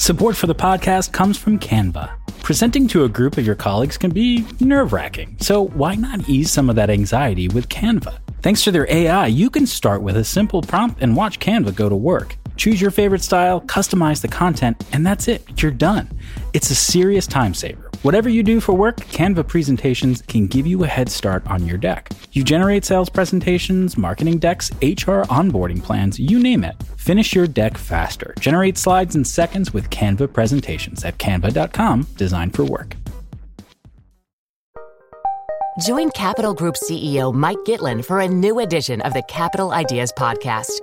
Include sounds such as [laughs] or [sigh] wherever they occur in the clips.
Support for the podcast comes from Canva. Presenting to a group of your colleagues can be nerve wracking, so why not ease some of that anxiety with Canva? Thanks to their AI, you can start with a simple prompt and watch Canva go to work. Choose your favorite style, customize the content, and that's it. You're done. It's a serious time saver. Whatever you do for work, Canva presentations can give you a head start on your deck. You generate sales presentations, marketing decks, HR onboarding plans, you name it. Finish your deck faster. Generate slides in seconds with Canva presentations at canva.com, designed for work. Join Capital Group CEO Mike Gitlin for a new edition of the Capital Ideas Podcast.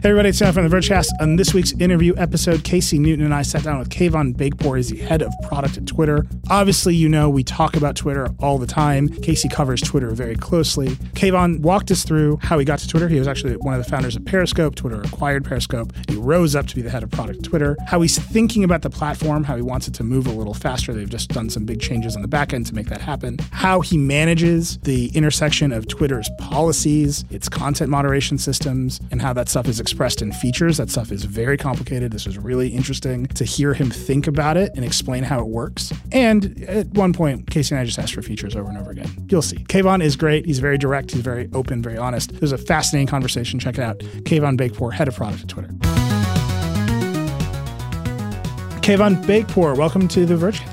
Hey everybody, it's Sam from the Vergecast. On this week's interview episode, Casey Newton and I sat down with Kayvon Beykpour. He's the head of product at Twitter. Obviously, you know we talk about Twitter all the time. Casey covers Twitter very closely. Kayvon walked us through how he got to Twitter. He was actually one of the founders of Periscope. Twitter acquired Periscope. He rose up to be the head of product at Twitter. How he's thinking about the platform, how he wants it to move a little faster. They've just done some big changes on the back end to make that happen. How he manages the intersection of Twitter's policies, its content moderation systems, and how that stuff is expressed in features. That stuff is very complicated. This was really interesting to hear him think about it and explain how it works. And at one point, Casey and I just asked for features over and over again. You'll see. Kayvon is great. He's very direct. He's very open, very honest. It was a fascinating conversation. Check it out. Kayvon Beykpour, head of product at Twitter. Kayvon Beykpour, welcome to the Vergecast.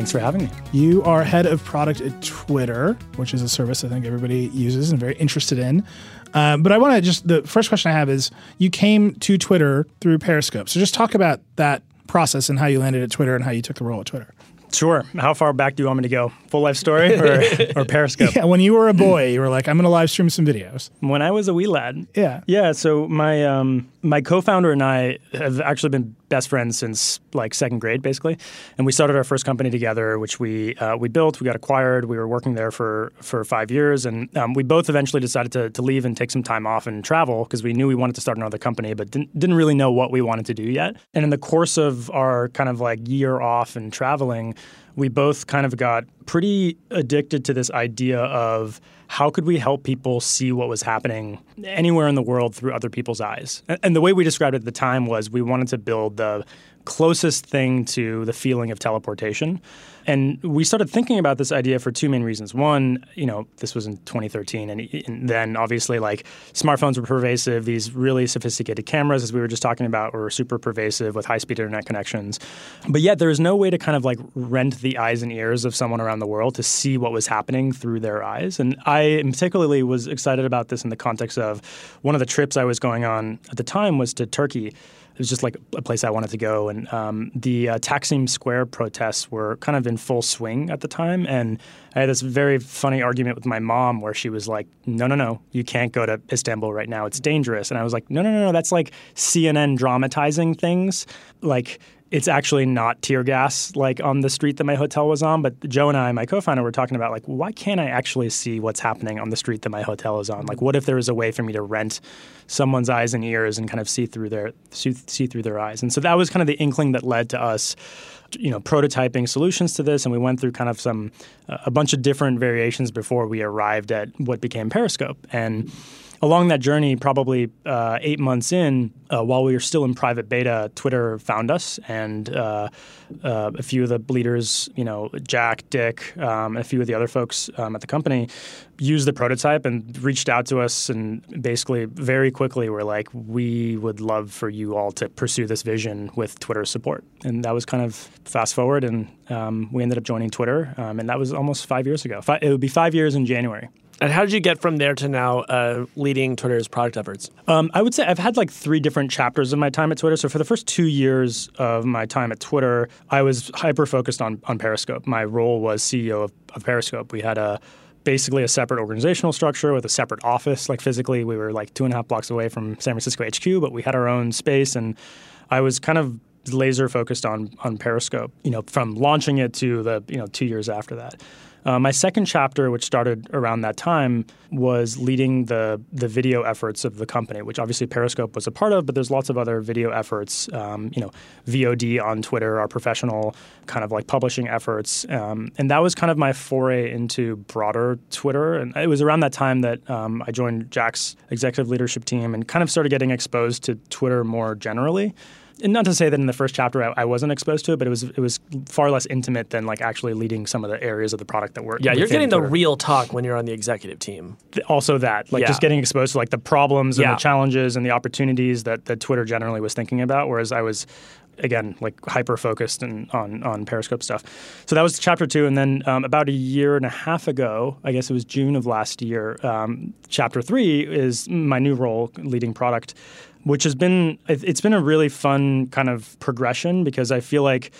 Thanks for having me. You are head of product at Twitter, which is a service I think everybody uses and very interested in. Uh, but I want to just the first question I have is you came to Twitter through Periscope. So just talk about that process and how you landed at Twitter and how you took the role at Twitter. Sure. How far back do you want me to go? Full life story or, [laughs] or Periscope? Yeah, when you were a boy, you were like, I'm going to live stream some videos. When I was a wee lad. Yeah. Yeah. So my um, my co-founder and I have actually been best friends since like second grade, basically. And we started our first company together, which we uh, we built. We got acquired. We were working there for for five years, and um, we both eventually decided to, to leave and take some time off and travel because we knew we wanted to start another company, but didn't didn't really know what we wanted to do yet. And in the course of our kind of like year off and traveling, we both kind of got pretty addicted to this idea of how could we help people see what was happening anywhere in the world through other people's eyes. And the way we described it at the time was we wanted to build the closest thing to the feeling of teleportation. And we started thinking about this idea for two main reasons. One, you know, this was in 2013, and, and, then obviously, like smartphones were pervasive. These really sophisticated cameras, as we were just talking about, were super pervasive with high-speed internet connections. But yet, there was no way to kind of like rent the eyes and ears of someone around the world to see what was happening through their eyes. And I particularly was excited about this in the context of one of the trips I was going on at the time was to Turkey was just like a place I wanted to go. And um, the uh, Taksim Square protests were kind of in full swing at the time. And I had this very funny argument with my mom where she was like, no, no, no, you can't go to Istanbul right now. It's dangerous. And I was like, no, no, no, no, that's like CNN dramatizing things. Like, it's actually not tear gas like on the street that my hotel was on. But Joe and I, my co-founder, were talking about like, why can't I actually see what's happening on the street that my hotel is on? Like, what if there was a way for me to rent someone's eyes and ears and kind of see through their see, through their eyes? And so that was kind of the inkling that led to us you know prototyping solutions to this and we went through kind of some uh, a bunch of different variations before we arrived at what became periscope and along that journey, probably uh, eight months in, uh, while we were still in private beta, Twitter found us, and uh, uh a few of the leaders, you know, Jack, Dick, um, a few of the other folks um, at the company, used the prototype and reached out to us, and basically very quickly were like, "We would love for you all to pursue this vision with Twitter support." And that was kind of fast forward, and um, we ended up joining Twitter, um, and that was almost five years ago. Five, it would be five years in January. And how did you get from there to now uh, leading Twitter's product efforts? Um, I would say I've had like three different chapters of my time at Twitter. So for the first two years of my time at Twitter, I was hyper focused on on Periscope. My role was CEO of, of Periscope. We had a basically a separate organizational structure with a separate office. Like physically, we were like two and a half blocks away from San Francisco HQ, but we had our own space, and I was kind of laser focused on on Periscope. You know, from launching it to the you know two years after that. Uh, my second chapter, which started around that time, was leading the the video efforts of the company, which obviously Periscope was a part of, but there's lots of other video efforts. Um, you know, VOD on Twitter, our professional kind of like publishing efforts, um, and that was kind of my foray into broader Twitter. And it was around that time that um, I joined Jack's executive leadership team and kind of started getting exposed to Twitter more generally and not to say that in the first chapter I, I, wasn't exposed to it, but it was it was far less intimate than like actually leading some of the areas of the product that were. Yeah, you're getting the real talk when you're on the executive team. Also, that like yeah. just getting exposed to like the problems and yeah. the challenges and the opportunities that that Twitter generally was thinking about, whereas I was again like hyper focused and on on Periscope stuff. So that was chapter two, and then um, about a year and a half ago, I guess it was June of last year. Um, chapter three is my new role, leading product which has been it's been a really fun kind of progression because I feel like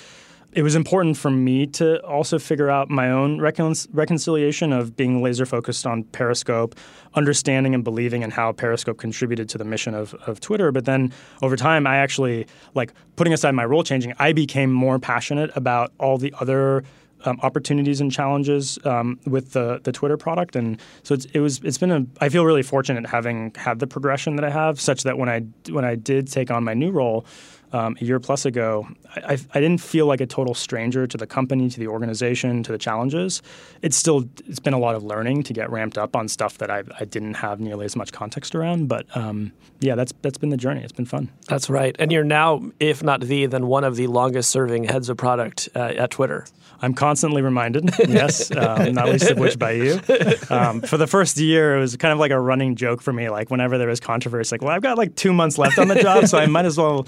it was important for me to also figure out my own recon- reconciliation of being laser focused on Periscope, understanding and believing in how Periscope contributed to the mission of, of Twitter. But then over time, I actually, like putting aside my role changing, I became more passionate about all the other um, opportunities and challenges um, with the the Twitter product, and so it's, it was it's been a I feel really fortunate having had the progression that I have, such that when I when I did take on my new role. Um, a year plus ago, I, I, didn't feel like a total stranger to the company, to the organization, to the challenges. It's still it's been a lot of learning to get ramped up on stuff that I, I didn't have nearly as much context around. But um, yeah, that's that's been the journey. It's been fun. That's right, and you're now, if not the, then one of the longest serving heads of product uh, at Twitter. I'm constantly reminded, [laughs] yes, um, not least of which by you. Um, for the first year, it was kind of like a running joke for me. Like whenever there was controversy, like, well, I've got like two months left on the job, so I might as well,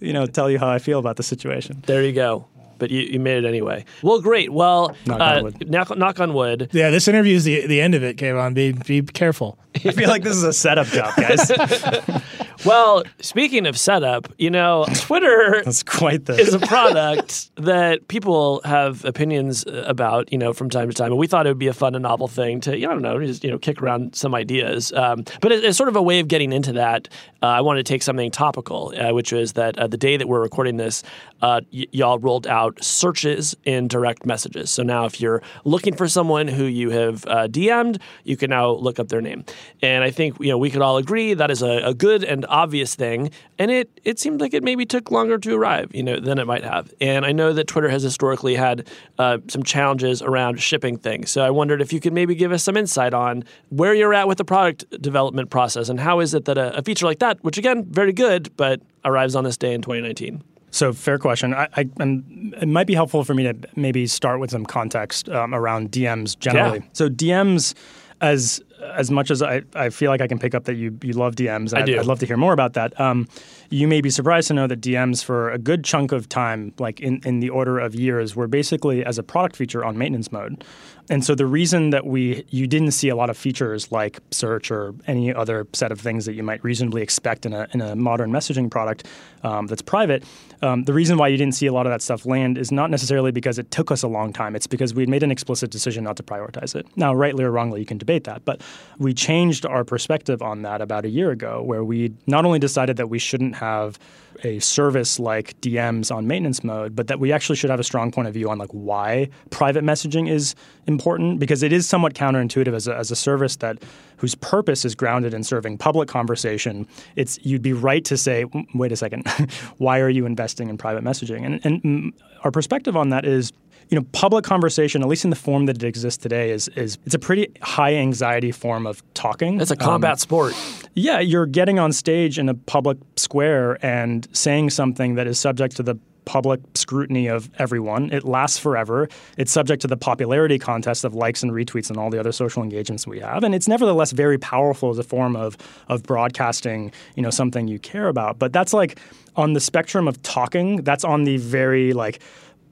you know, tell you how I feel about the situation. There you go but you, you made it anyway. Well, great. Well, knock, uh, on, wood. Knock, knock, on wood. Yeah, this interview is the, the end of it, Kayvon. Be, be careful. [laughs] I feel like this is a setup job, guys. [laughs] well, speaking of setup, you know, Twitter [laughs] That's quite the... is a product that people have opinions about, you know, from time to time. And we thought it would be a fun and novel thing to, you know, I don't know, just, you know, kick around some ideas. Um, but it, it's sort of a way of getting into that. Uh, I wanted to take something topical, uh, which is that uh, the day that we're recording this, uh, y- y'all rolled out searches in direct messages. So now if you're looking for someone who you have uh, DM'd, you can now look up their name. And I think you know we could all agree that is a, a, good and obvious thing. And it it seemed like it maybe took longer to arrive, you know, than it might have. And I know that Twitter has historically had uh, some challenges around shipping things. So I wondered if you could maybe give us some insight on where you're at with the product development process and how is it that a, a feature like that, which again very good, but arrives on this day in 2019. So fair question. I, I it might be helpful for me to maybe start with some context um, around DMs generally. Yeah. So DMs as as much as I, I feel like I can pick up that you you love DMs, I I'd, do. I'd love to hear more about that. Um, you may be surprised to know that DMs for a good chunk of time, like in, in the order of years, were basically as a product feature on maintenance mode. And so the reason that we you didn't see a lot of features like search or any other set of things that you might reasonably expect in a, in a modern messaging product um, that's private, um, the reason why you didn't see a lot of that stuff land is not necessarily because it took us a long time. It's because we made an explicit decision not to prioritize it. Now, rightly or wrongly, you can debate that, but we changed our perspective on that about a year ago, where we not only decided that we shouldn't have a service like DMs on maintenance mode, but that we actually should have a strong point of view on like why private messaging is important because it is somewhat counterintuitive as a, as a service that whose purpose is grounded in serving public conversation. It's you'd be right to say, wait a second, [laughs] why are you investing in private messaging? And, and our perspective on that is you know, public conversation, at least in the form that it exists today, is is it's a pretty high anxiety form of talking. It's a combat um, sport. Yeah, you're getting on stage in a public square and saying something that is subject to the public scrutiny of everyone. It lasts forever. It's subject to the popularity contest of likes and retweets and all the other social engagements we have. And it's nevertheless very powerful as a form of of broadcasting, you know, something you care about. But that's like on the spectrum of talking, that's on the very like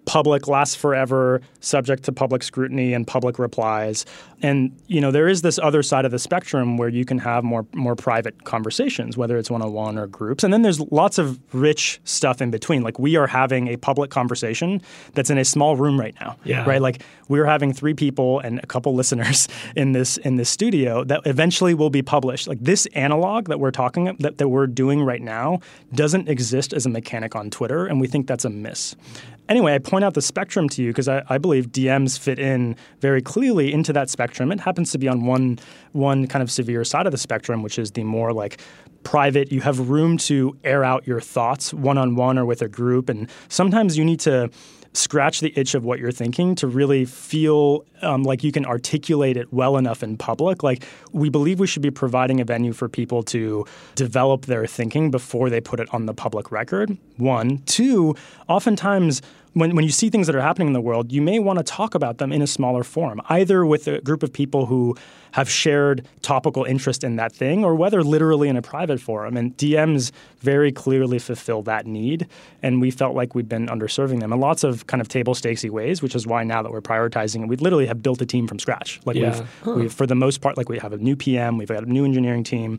public lasts forever, subject to public scrutiny and public replies. And you know there is this other side of the spectrum where you can have more more private conversations, whether it's one on one or groups. And then there's lots of rich stuff in between. Like we are having a public conversation that's in a small room right now. Yeah. Right. Like we're having three people and a couple [laughs] listeners in this in this studio that eventually will be published. Like this analog that we're talking that, that we're doing right now doesn't exist as a mechanic on Twitter, and we think that's a miss. Anyway, I point out the spectrum to you because I, I, believe DMs fit in very clearly into that spectrum. It happens to be on one one kind of severe side of the spectrum, which is the more like private. You have room to air out your thoughts one on one or with a group, and sometimes you need to scratch the itch of what you're thinking to really feel um, like you can articulate it well enough in public. Like, we believe we should be providing a venue for people to develop their thinking before they put it on the public record. One. Two, oftentimes, when, when you see things that are happening in the world, you may want to talk about them in a smaller form, either with a group of people who have shared topical interest in that thing, or whether literally in a private forum. And DMs very clearly fulfill that need, and we felt like we'd been underserving them in lots of kind of table stakesy ways, which is why now that we're prioritizing, we literally have built a team from scratch. Like yeah. we've, huh. we've, for the most part, like we have a new PM, we've got a new engineering team.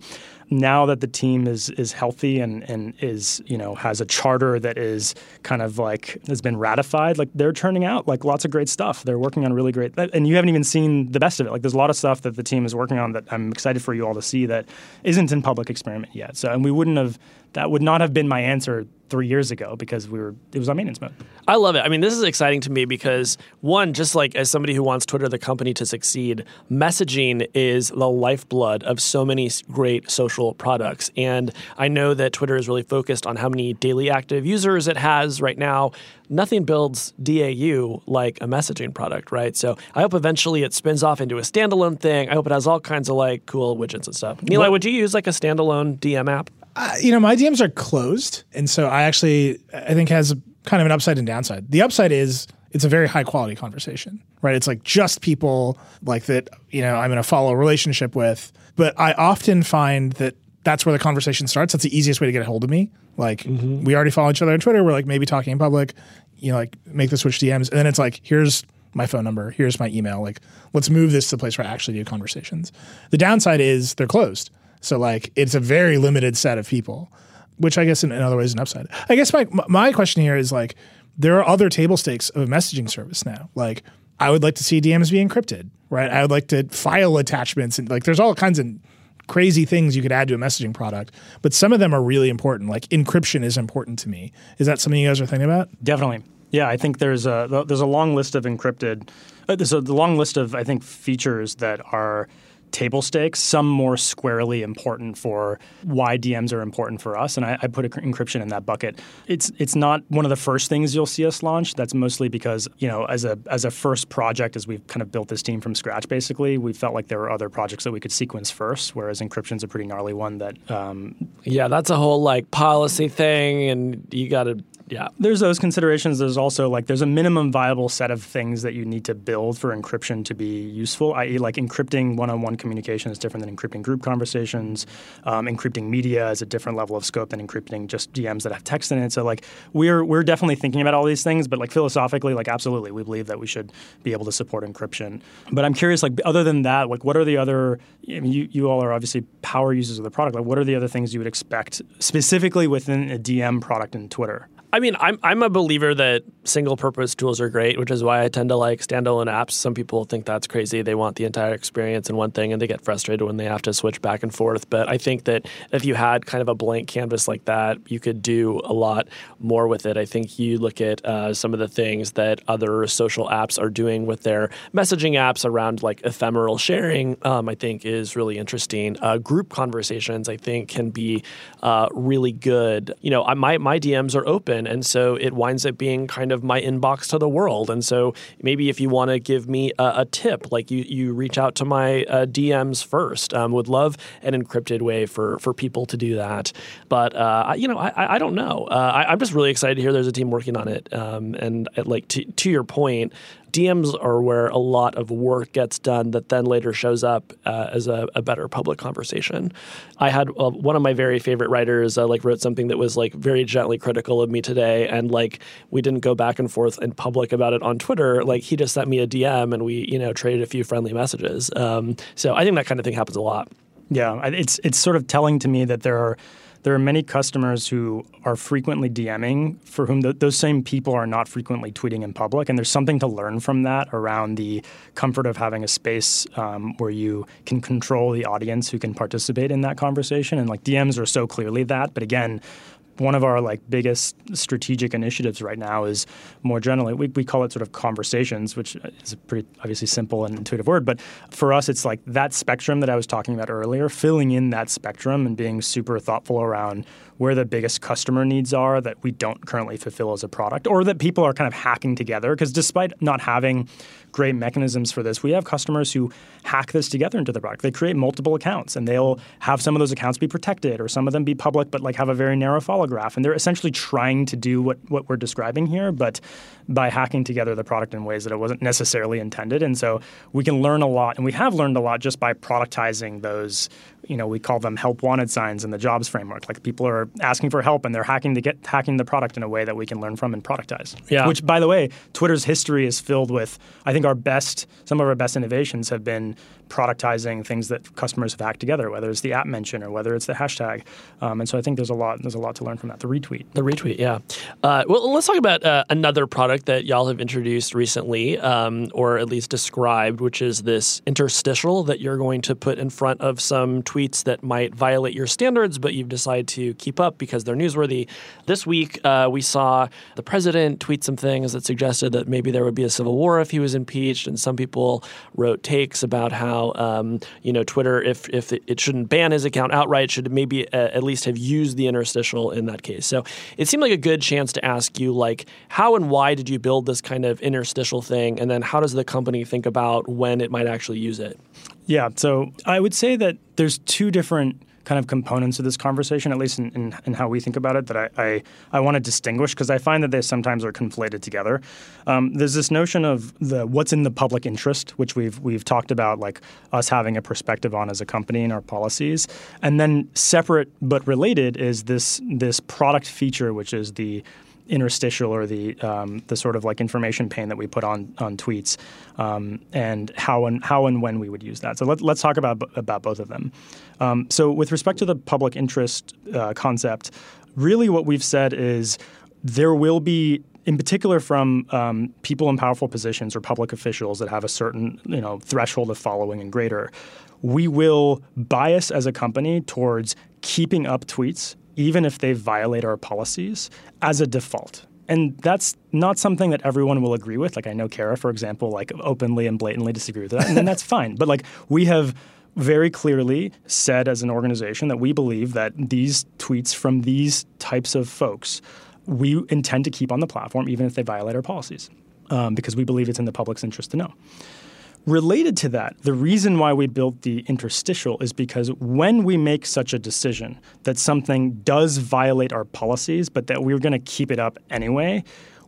Now that the team is is healthy and and is you know has a charter that is kind of like has been ratified, like they're turning out like lots of great stuff. They're working on really great, and you haven't even seen the best of it. Like there's a lot of stuff that the team is working on that I'm excited for you all to see that isn't in public experiment yet. So and we wouldn't have that would not have been my answer three years ago because we were it was on maintenance mode. I love it. I mean, this is exciting to me because one, just like as somebody who wants Twitter, the company, to succeed, messaging is the lifeblood of so many great social products. And I know that Twitter is really focused on how many daily active users it has right now. Nothing builds DAU like a messaging product, right? So I hope eventually it spins off into a standalone thing. I hope it has all kinds of like cool widgets and stuff. Nilay, would you use like a standalone DM app? Uh, you know, my DMs are closed, and so I actually I think has kind of an upside and downside. The upside is it's a very high quality conversation, right? It's like just people like that, you know, I'm going to follow a relationship with. But I often find that that's where the conversation starts. That's the easiest way to get a hold of me. Like mm-hmm. we already follow each other on Twitter. We're like maybe talking in public, you know, like make the switch DMs, and then it's like here's my phone number, here's my email. Like let's move this to the place where I actually do conversations. The downside is they're closed. So like it's a very limited set of people, which I guess in, in other ways is an upside. I guess my my question here is like there are other table stakes of a messaging service now. Like I would like to see DMs be encrypted, right? I would like to file attachments and like there's all kinds of crazy things you could add to a messaging product, but some of them are really important. Like encryption is important to me. Is that something you guys are thinking about? Definitely. Yeah, I think there's a there's a long list of encrypted. Uh, there's a long list of I think features that are table stakes, some more squarely important for why DMs are important for us. And I, I, put encryption in that bucket. It's it's not one of the first things you'll see us launch. That's mostly because you know as a as a first project, as we've kind of built this team from scratch, basically, we felt like there were other projects that we could sequence first. Whereas encryption's a pretty gnarly one that. Um, yeah, that's a whole like policy thing, and you got to yeah. There's those considerations. There's also like there's a minimum viable set of things that you need to build for encryption to be useful. I.e., like encrypting one-on-one communication is different than encrypting group conversations. Um, encrypting media is a different level of scope than encrypting just DMs that have text in it. So like we're we're definitely thinking about all these things, but like philosophically, like absolutely, we believe that we should be able to support encryption. But I'm curious, like other than that, like what are the other? I mean, you you all are obviously power users of the product. Like what are the other things you would expect specifically within a DM product in Twitter? I mean, I'm I'm a believer that single purpose tools are great, which is why I tend to like standalone apps. Some people think that's crazy. They want the entire experience in one thing and they get frustrated when they have to switch back and forth. But I think that if you had kind of a blank canvas like that, you could do a lot more with it. I think you look at uh, some of the things that other social apps are doing with their messaging apps around like ephemeral sharing, um, I think is really interesting. Uh, group conversations, I think, can be uh, really good. You know, my, my DMs are open and so it winds up being kind of my inbox to the world. And so maybe if you want to give me a, a, tip, like you you reach out to my uh, DMs first. Um, would love an encrypted way for for people to do that. But uh, you know, I, I don't know. Uh, I, am just really excited to hear there's a team working on it. Um, and uh, like to, to your point, DMs are where a lot of work gets done that then later shows up uh, as a, a, better public conversation. I had uh, one of my very favorite writers uh, like wrote something that was like very gently critical of me today, and like we didn't go back and forth in public about it on Twitter. Like he just sent me a DM, and we you know traded a few friendly messages. Um, so I think that kind of thing happens a lot. Yeah, it's it's sort of telling to me that there are there are many customers who are frequently DMing for whom th- those same people are not frequently tweeting in public. And there's something to learn from that around the comfort of having a space um, where you can control the audience who can participate in that conversation. And like DMs are so clearly that. But again, one of our like biggest strategic initiatives right now is more generally we, we call it sort of conversations which is a pretty obviously simple and intuitive word but for us it's like that spectrum that i was talking about earlier filling in that spectrum and being super thoughtful around where the biggest customer needs are that we don't currently fulfill as a product or that people are kind of hacking together. Because despite not having great mechanisms for this we have customers who hack this together into the product they create multiple accounts and they'll have some of those accounts be protected or some of them be public but like have a very narrow follow graph. And they're essentially trying to do what, what we're describing here, but by hacking together the product in ways that it wasn't necessarily intended. And so we can learn a lot, and we have learned a lot just by productizing those. You know, we call them help wanted signs in the jobs framework. Like people are asking for help and they're hacking to get hacking the product in a way that we can learn from and productize. Yeah. Which, by the way, Twitter's history is filled with. I think our best, some of our best innovations have been productizing things that customers have hacked together, whether it's the app mention or whether it's the hashtag. Um, and so I think there's a lot there's a lot to learn from that. The retweet. The retweet, yeah. Uh, well, let's talk about uh, another product that y'all have introduced recently, um, or at least described, which is this interstitial that you're going to put in front of some tweets that might violate your standards, but you've decided to keep up because they're newsworthy. This week, uh, we saw the president tweet some things that suggested that maybe there would be a civil war if he was impeached, and some people wrote takes about how um, you know Twitter, if if it, shouldn't ban his account outright, should maybe uh, at least have used the interstitial in that case. So it seemed like a good chance to ask you like how and why did you build this kind of interstitial thing, and then how does the company think about when it might actually use it? Yeah, so I would say that there's two different kind of components of this conversation, at least in, in, in how we think about it, that I, I, I want to distinguish because I find that they sometimes are conflated together. Um, there's this notion of the what's in the public interest, which we've we've talked about, like us having a perspective on as a company and our policies, and then separate but related is this this product feature, which is the interstitial or the um, the sort of like information pane that we put on on tweets, um, and how and how and when we would use that. So let, let's talk about about both of them. Um, so with respect to the public interest uh, concept, really what we've said is there will be in particular from um, people in powerful positions or public officials that have a certain you know threshold of following and greater, we will bias as a company towards keeping up tweets even if they violate our policies as a default. And that's not something that everyone will agree with. Like I know Kara, for example, like openly and blatantly disagree with that, and then that's [laughs] fine. But like we have very clearly said as an organization that we believe that these tweets from these types of folks we intend to keep on the platform even if they violate our policies um, because we believe it's in the public's interest to know. Related to that, the reason why we built the interstitial is because when we make such a decision that something does violate our policies, but that we're going to keep it up anyway,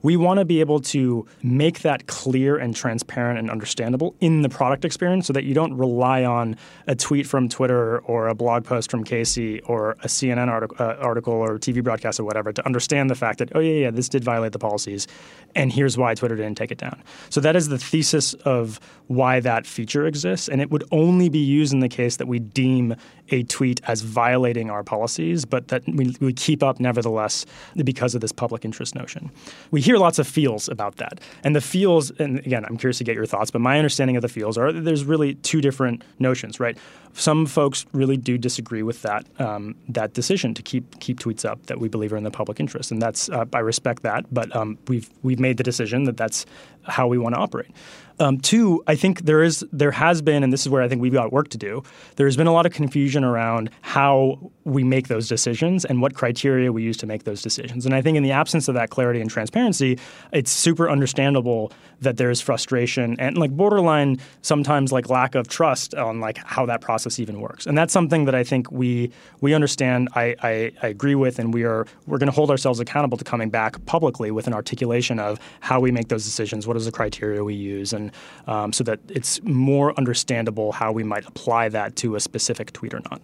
we want to be able to make that clear and transparent and understandable in the product experience so that you don't rely on a tweet from Twitter or a blog post from Casey or a CNN article, uh, article or TV broadcast or whatever to understand the fact that, oh, yeah, yeah, this did violate the policies, and here's why Twitter didn't take it down. So that is the thesis of why that feature exists, and it would only be used in the case that we deem a tweet as violating our policies, but that we, we keep up nevertheless because of this public interest notion. We hear lots of feels about that. And the feels, and again, I'm curious to get your thoughts, but my understanding of the feels are there's really two different notions, right? Some folks really do disagree with that um, that decision to keep keep tweets up that we believe are in the public interest, and that's uh, I respect that. But um, we've we've made the decision that that's how we want to operate. Um, two, I think there is there has been, and this is where I think we've got work to do. There has been a lot of confusion around how we make those decisions and what criteria we use to make those decisions. And I think in the absence of that clarity and transparency, it's super understandable that there's frustration and like borderline sometimes like lack of trust on like how that process even works. And that's something that I think we we understand. I, I, I agree with, and we are we're going to hold ourselves accountable to coming back publicly with an articulation of how we make those decisions. What is the criteria we use, and um, so that it's more understandable how we might apply that to a specific tweet or not.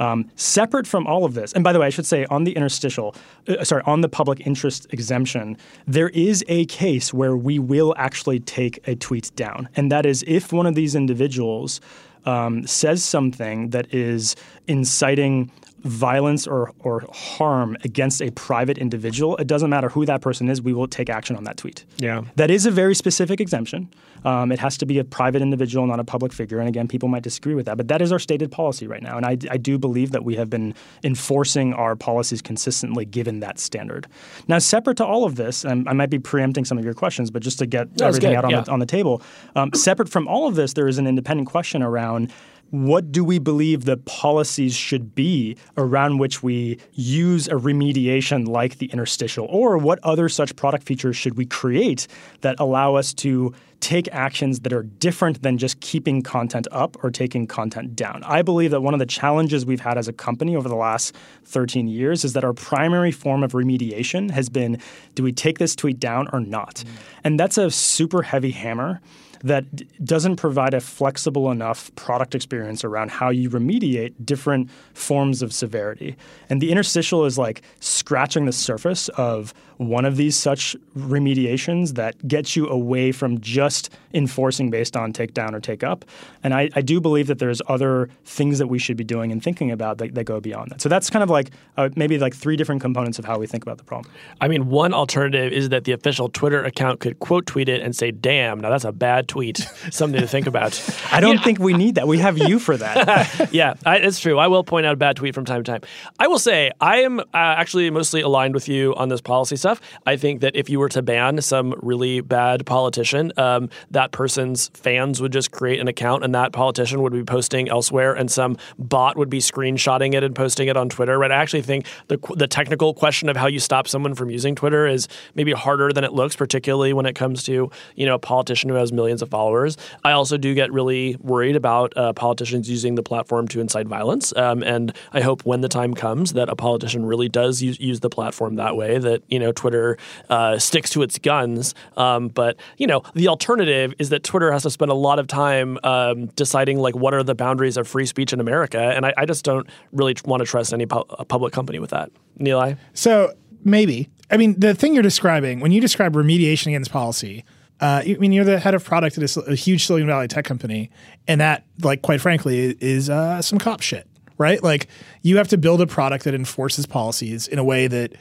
Um, separate from all of this, and by the way, I should say on the interstitial, uh, sorry, on the public interest exemption, there is a case where we will actually take a tweet down, and that is if one of these individuals um, says something that is inciting violence or, or harm against a private individual, it doesn't matter who that person is, we will take action on that tweet. Yeah. That is a very specific exemption. Um, it has to be a private individual, not a public figure. And again, people might disagree with that, but that is our stated policy right now. And I, I do believe that we have been enforcing our policies consistently given that standard. Now, separate to all of this, and I might be preempting some of your questions, but just to get No, everything good, out on, yeah. the, on the table, um, separate from all of this, there is an independent question around what do we believe the policies should be around which we use a remediation like the interstitial? Or what other such product features should we create that allow us to take actions that are different than just keeping content up or taking content down? I believe that one of the challenges we've had as a company over the last 13 years is that our primary form of remediation has been do we take this tweet down or not? Mm. And that's a super heavy hammer that d- doesn't provide a flexible enough product experience around how you remediate different forms of severity. And the interstitial is like scratching the surface of one of these such remediations that gets you away from just enforcing based on take down or take up. And I, I do believe that there's other things that we should be doing and thinking about that, that go beyond that. So that's kind of like uh, maybe like three different components of how we think about the problem. I mean, one alternative is that the official Twitter account could quote tweet it and say, damn, now that's a bad tweet. Something to think about. [laughs] I don't think we need that. We have you for that. [laughs] yeah, I, it's true. I will point out a bad tweet from time to time. I will say I am uh, actually mostly aligned with you on this policy stuff. I think that if you were to ban some really bad politician, um, that person's fans would just create an account, and that politician would be posting elsewhere, and some bot would be screenshotting it and posting it on Twitter. Right? I actually think the the technical question of how you stop someone from using Twitter is maybe harder than it looks, particularly when it comes to you know a politician who has millions of followers. I also do get really worried about uh, politicians using the platform to incite violence, um, and I hope when the time comes that a politician really does use, use the platform that way. That you know Twitter uh, sticks to its guns. Um, but you know the alternative is that Twitter has to spend a lot of time um, deciding like what are the boundaries of free speech in America, and I, I just don't really want to trust any pu- public company with that. Nilay, So maybe. I mean, the thing you're describing, when you describe remediation against policy, uh, I mean, you're the head of product at a, a huge Silicon Valley tech company, and that, like, quite frankly, is uh, some cop shit, right? Like, you have to build a product that enforces policies in a way that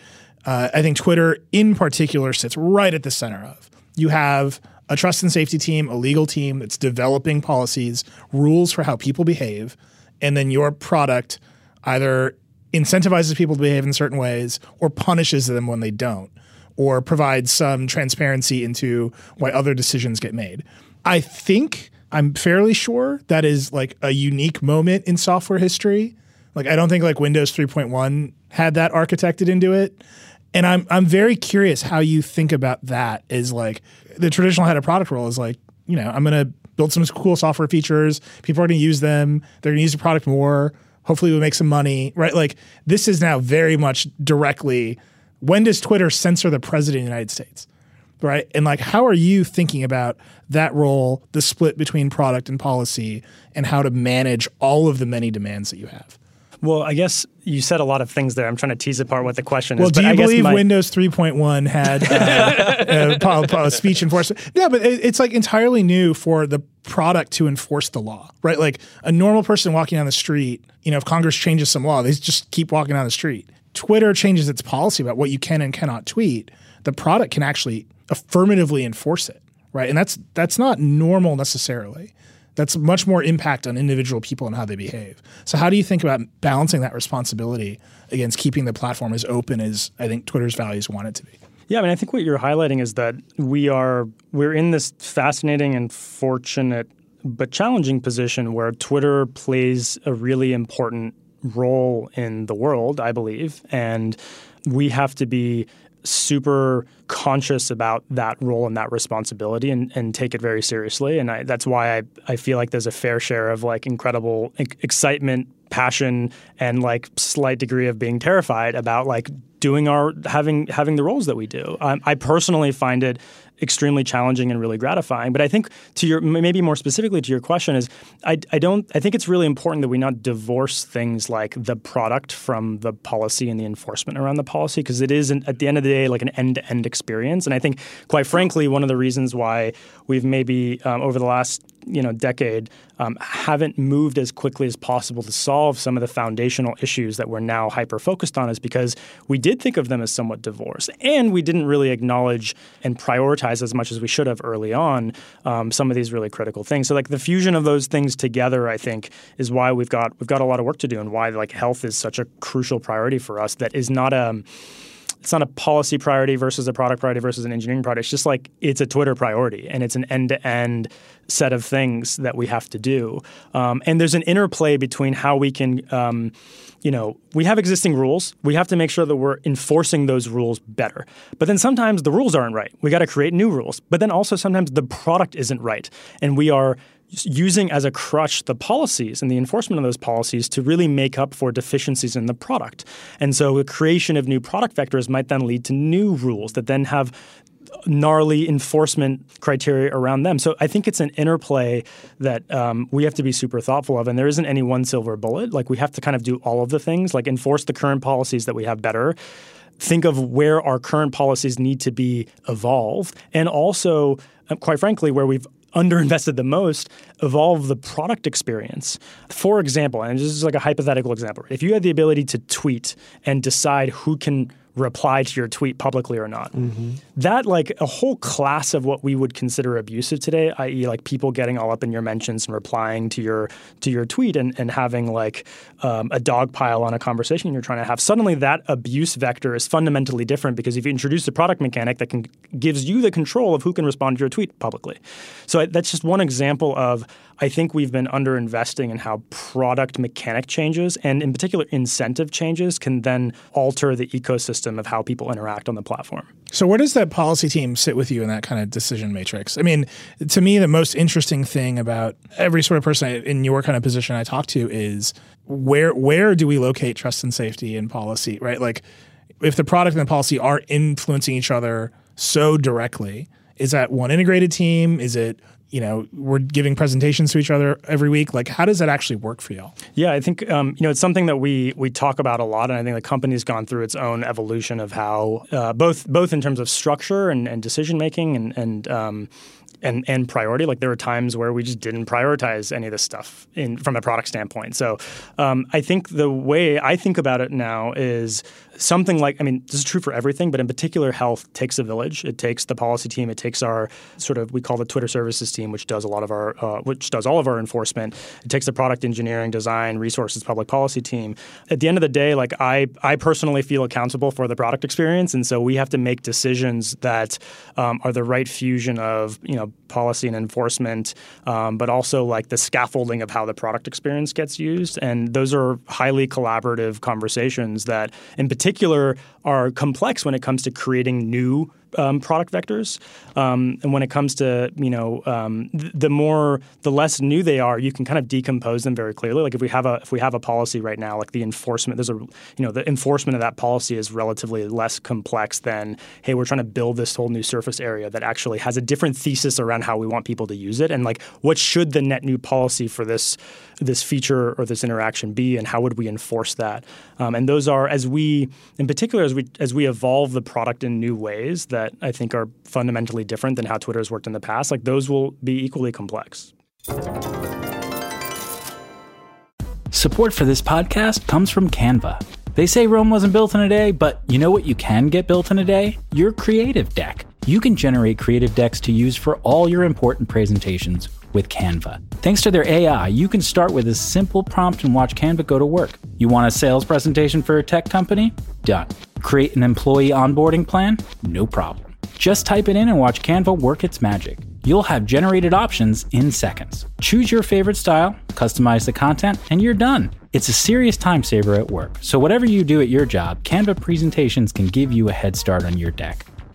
uh, I think Twitter, in particular, sits right at the center of. You have a trust and safety team, a legal team that's developing policies, rules for how people behave, and then your product either incentivizes people to behave in certain ways or punishes them when they don't or provide some transparency into why other decisions get made. I think I'm fairly sure that is like a unique moment in software history. Like I don't think like Windows 3.1 had that architected into it. And I'm I'm very curious how you think about that is like the traditional head of product role is like, you know, I'm gonna build some cool software features, people are gonna use them, they're gonna use the product more, hopefully we'll make some money. Right. Like this is now very much directly when does Twitter censor the president of the United States? Right. And like how are you thinking about that role, the split between product and policy, and how to manage all of the many demands that you have? Well, I guess you said a lot of things there. I'm trying to tease apart what the question Well, is. do you I believe my- Windows 3.1 had uh, [laughs] uh, po- po- speech enforcement? Yeah, but it, it's like entirely new for the product to enforce the law, right? Like a normal person walking down the street, you know, if Congress changes some law, they just keep walking down the street. Twitter changes its policy about what you can and cannot tweet. The product can actually affirmatively enforce it, right? And that's that's not normal necessarily. That's much more impact on individual people and how they behave. So, how do you think about balancing that responsibility against keeping the platform as open as I think Twitter's values want it to be? Yeah, I mean, I think what you're highlighting is that we are we're in this fascinating and fortunate but challenging position where Twitter plays a really important role in the world, I believe, and we have to be super conscious about that role and that responsibility and, and take it very seriously. And I, that's why I, I feel like there's a fair share of like incredible ex- excitement, passion, and like slight degree of being terrified about like doing our having having the roles that we do. Um, I personally find it extremely challenging and really gratifying. But I think to your maybe more specifically to your question is I, I don't I think it's really important that we not divorce things like the product from the policy and the enforcement around the policy because it is an, at the end of the day like an end to end experience. And I think quite frankly one of the reasons why we've maybe um, over the last you know decade um, haven't moved as quickly as possible to solve some of the foundational issues that we're now hyper focused on is because we did think of them as somewhat divorced, and we didn't really acknowledge and prioritize as much as we should have early on um, some of these really critical things. So like the fusion of those things together, I think, is why we've got we've got a lot of work to do, and why like health is such a crucial priority for us. That is not a it's not a policy priority versus a product priority versus an engineering priority. It's just like it's a Twitter priority, and it's an end-to-end set of things that we have to do. Um, and there's an interplay between how we can, um, you know, we have existing rules. We have to make sure that we're enforcing those rules better. But then sometimes the rules aren't right. We got to create new rules. But then also sometimes the product isn't right, and we are using as a crutch the policies and the enforcement of those policies to really make up for deficiencies in the product. And so the creation of new product vectors might then lead to new rules that then have gnarly enforcement criteria around them. So I think it's an interplay that um, we have to be super thoughtful of. And there isn't any one silver bullet. Like we have to kind of do all of the things, like enforce the current policies that we have better think of where our current policies need to be evolved, and also, uh, quite frankly, where we've underinvested the most evolve the product experience. For example, and this is like a hypothetical example, if you had the ability to tweet and decide who can reply to your tweet publicly or not. Mm-hmm. That like a whole class of what we would consider abusive today, i.e., like people getting all up in your mentions and replying to your to your tweet and, and having like um, a dog pile on a conversation you're trying to have. Suddenly, that abuse vector is fundamentally different because if you've introduced a product mechanic that can gives you the control of who can respond to your tweet publicly. So that's just one example of I think we've been underinvesting in how product mechanic changes and, in particular, incentive changes can then alter the ecosystem of how people interact on the platform. So, where does that policy team sit with you in that kind of decision matrix? I mean, to me, the most interesting thing about every sort of person in your kind of position I talk to is where where do we locate trust and safety in policy, right? Like, if the product and the policy are influencing each other so directly, is that one integrated team? Is it you know we're giving presentations to each other every week like how does that actually work for y'all yeah i think um, you know it's something that we we talk about a lot and i think the company's gone through its own evolution of how uh, both both in terms of structure and, and decision making and and um, and and priority. Like there were times where we just didn't prioritize any of this stuff in from a product standpoint. So um, I think the way I think about it now is something like I mean this is true for everything, but in particular, health takes a village. It takes the policy team. It takes our sort of we call the Twitter services team, which does a lot of our uh, which does all of our enforcement. It takes the product engineering, design, resources, public policy team. At the end of the day, like I I personally feel accountable for the product experience, and so we have to make decisions that um, are the right fusion of you know policy and enforcement, um, but also like the scaffolding of how the product experience gets used. And those are highly collaborative conversations that, in particular, particular are complex when it comes to creating new um, product vectors. Um, and when it comes to you know um, th- the more the less new they are, you can kind of decompose them very clearly. Like if we have a if we have a policy right now, like the enforcement, there's a you know the enforcement of that policy is relatively less complex than hey we're trying to build this whole new surface area that actually has a different thesis around how we want people to use it and like what should the net new policy for this this feature or this interaction be and how would we enforce that um, and those are as we in particular as we as we evolve the product in new ways that I think are fundamentally different than how Twitter has worked in the past, like those will be equally complex. Support for this podcast comes from Canva. They say Rome wasn't built in a day, but you know what you can get built in a day? Your creative deck. You can generate creative decks to use for all your important presentations with Canva. Thanks to their AI, you can start with a simple prompt and watch Canva go to work. You want a sales presentation for a tech company? Done. Create an employee onboarding plan? No problem. Just type it in and watch Canva work its magic. You'll have generated options in seconds. Choose your favorite style, customize the content, and you're done. It's a serious time saver at work, so whatever you do at your job, Canva presentations can give you a head start on your deck.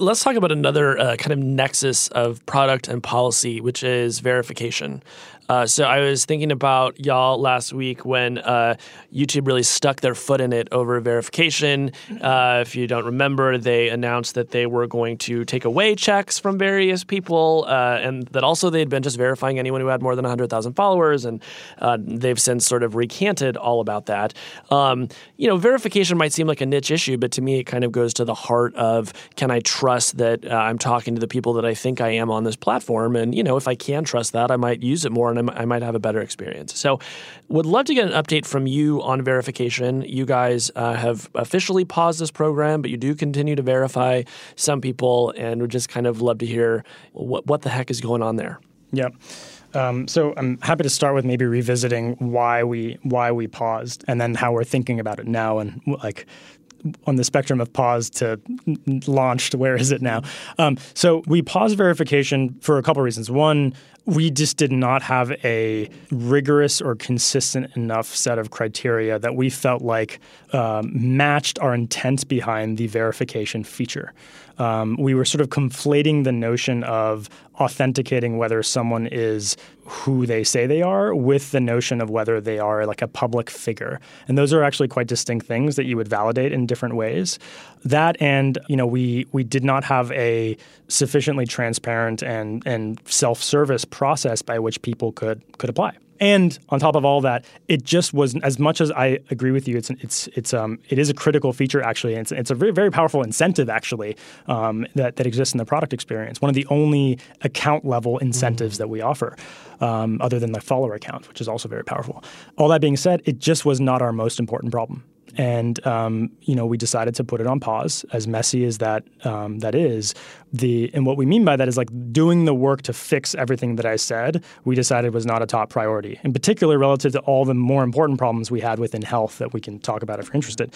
Let's talk about another uh, kind of nexus of product and policy, which is verification. Uh, so I was thinking about y'all last week when uh, YouTube really stuck their foot in it over verification. Uh, if you don't remember, they announced that they were going to take away checks from various people, uh, and that also they had been just verifying anyone who had more than 100,000 followers. And uh, they've since sort of recanted all about that. Um, you know, verification might seem like a niche issue, but to me, it kind of goes to the heart of can I trust that uh, I'm talking to the people that I think I am on this platform? And you know, if I can trust that, I might use it more and I might have a better experience. So, would love to get an update from you on verification. You guys uh, have officially paused this program, but you do continue to verify some people, and would just kind of love to hear what what the heck is going on there. Yeah. Um, so I'm happy to start with maybe revisiting why we why we paused, and then how we're thinking about it now, and like on the spectrum of pause to launched. Where is it now? Um, so we paused verification for a couple reasons. One, we just did not have a rigorous or consistent enough set of criteria that we felt like um, matched our intent behind the verification feature. Um, we were sort of conflating the notion of authenticating whether someone is who they say they are with the notion of whether they are like a public figure. And those are actually quite distinct things that you would validate in different ways. That and you know we we did not have a sufficiently transparent and and self-service process by which people could could apply. And on top of all that, it just was as much as I agree with you. It's it's it's um it is a critical feature actually. It's it's a very very powerful incentive actually um, that that exists in the product experience. One of the only account level incentives mm-hmm. that we offer, um, other than the follower account, which is also very powerful. All that being said, it just was not our most important problem and um, you know we decided to put it on pause. As messy as that um, that is, the and what we mean by that is like doing the work to fix everything that I said. We decided was not a top priority, in particular relative to all the more important problems we had within health that we can talk about if you're interested.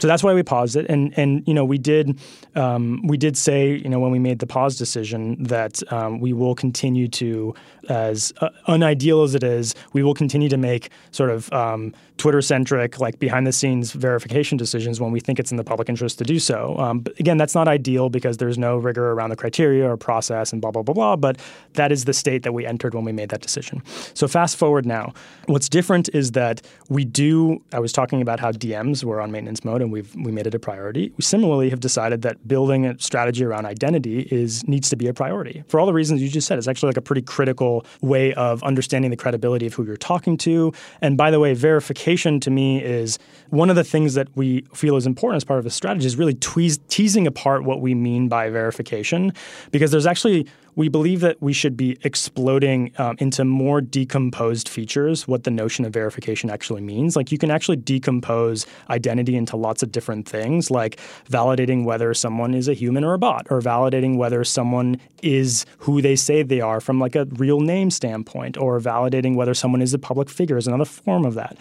So that's why we paused it, and and you know we did um, we did say you know when we made the pause decision that um, we will continue to as uh, unideal as it is, we will continue to make sort of um, Twitter centric, like behind the scenes verification decisions when we think it's in the public interest to do so. Um, but again, that's not ideal because there's no rigor around the criteria or process and blah, blah, blah, blah. But that is the state that we entered when we made that decision. So fast forward now. What's different is that we do, I was talking about how DMs were on maintenance mode and we've we made it a priority. We similarly have decided that building a strategy around identity is needs to be a priority. For all the reasons you just said, it's actually like a pretty critical way of understanding the credibility of who you're talking to. And by the way, verification to me is one of the things that we feel is important as part of the strategy is really tweeze, teasing apart what we mean by verification because there's actually we believe that we should be exploding um, into more decomposed features what the notion of verification actually means. Like you can actually decompose identity into lots of different things, like validating whether someone is a human or a bot, or validating whether someone is who they say they are from like a real name standpoint, or validating whether someone is a public figure is another form of that.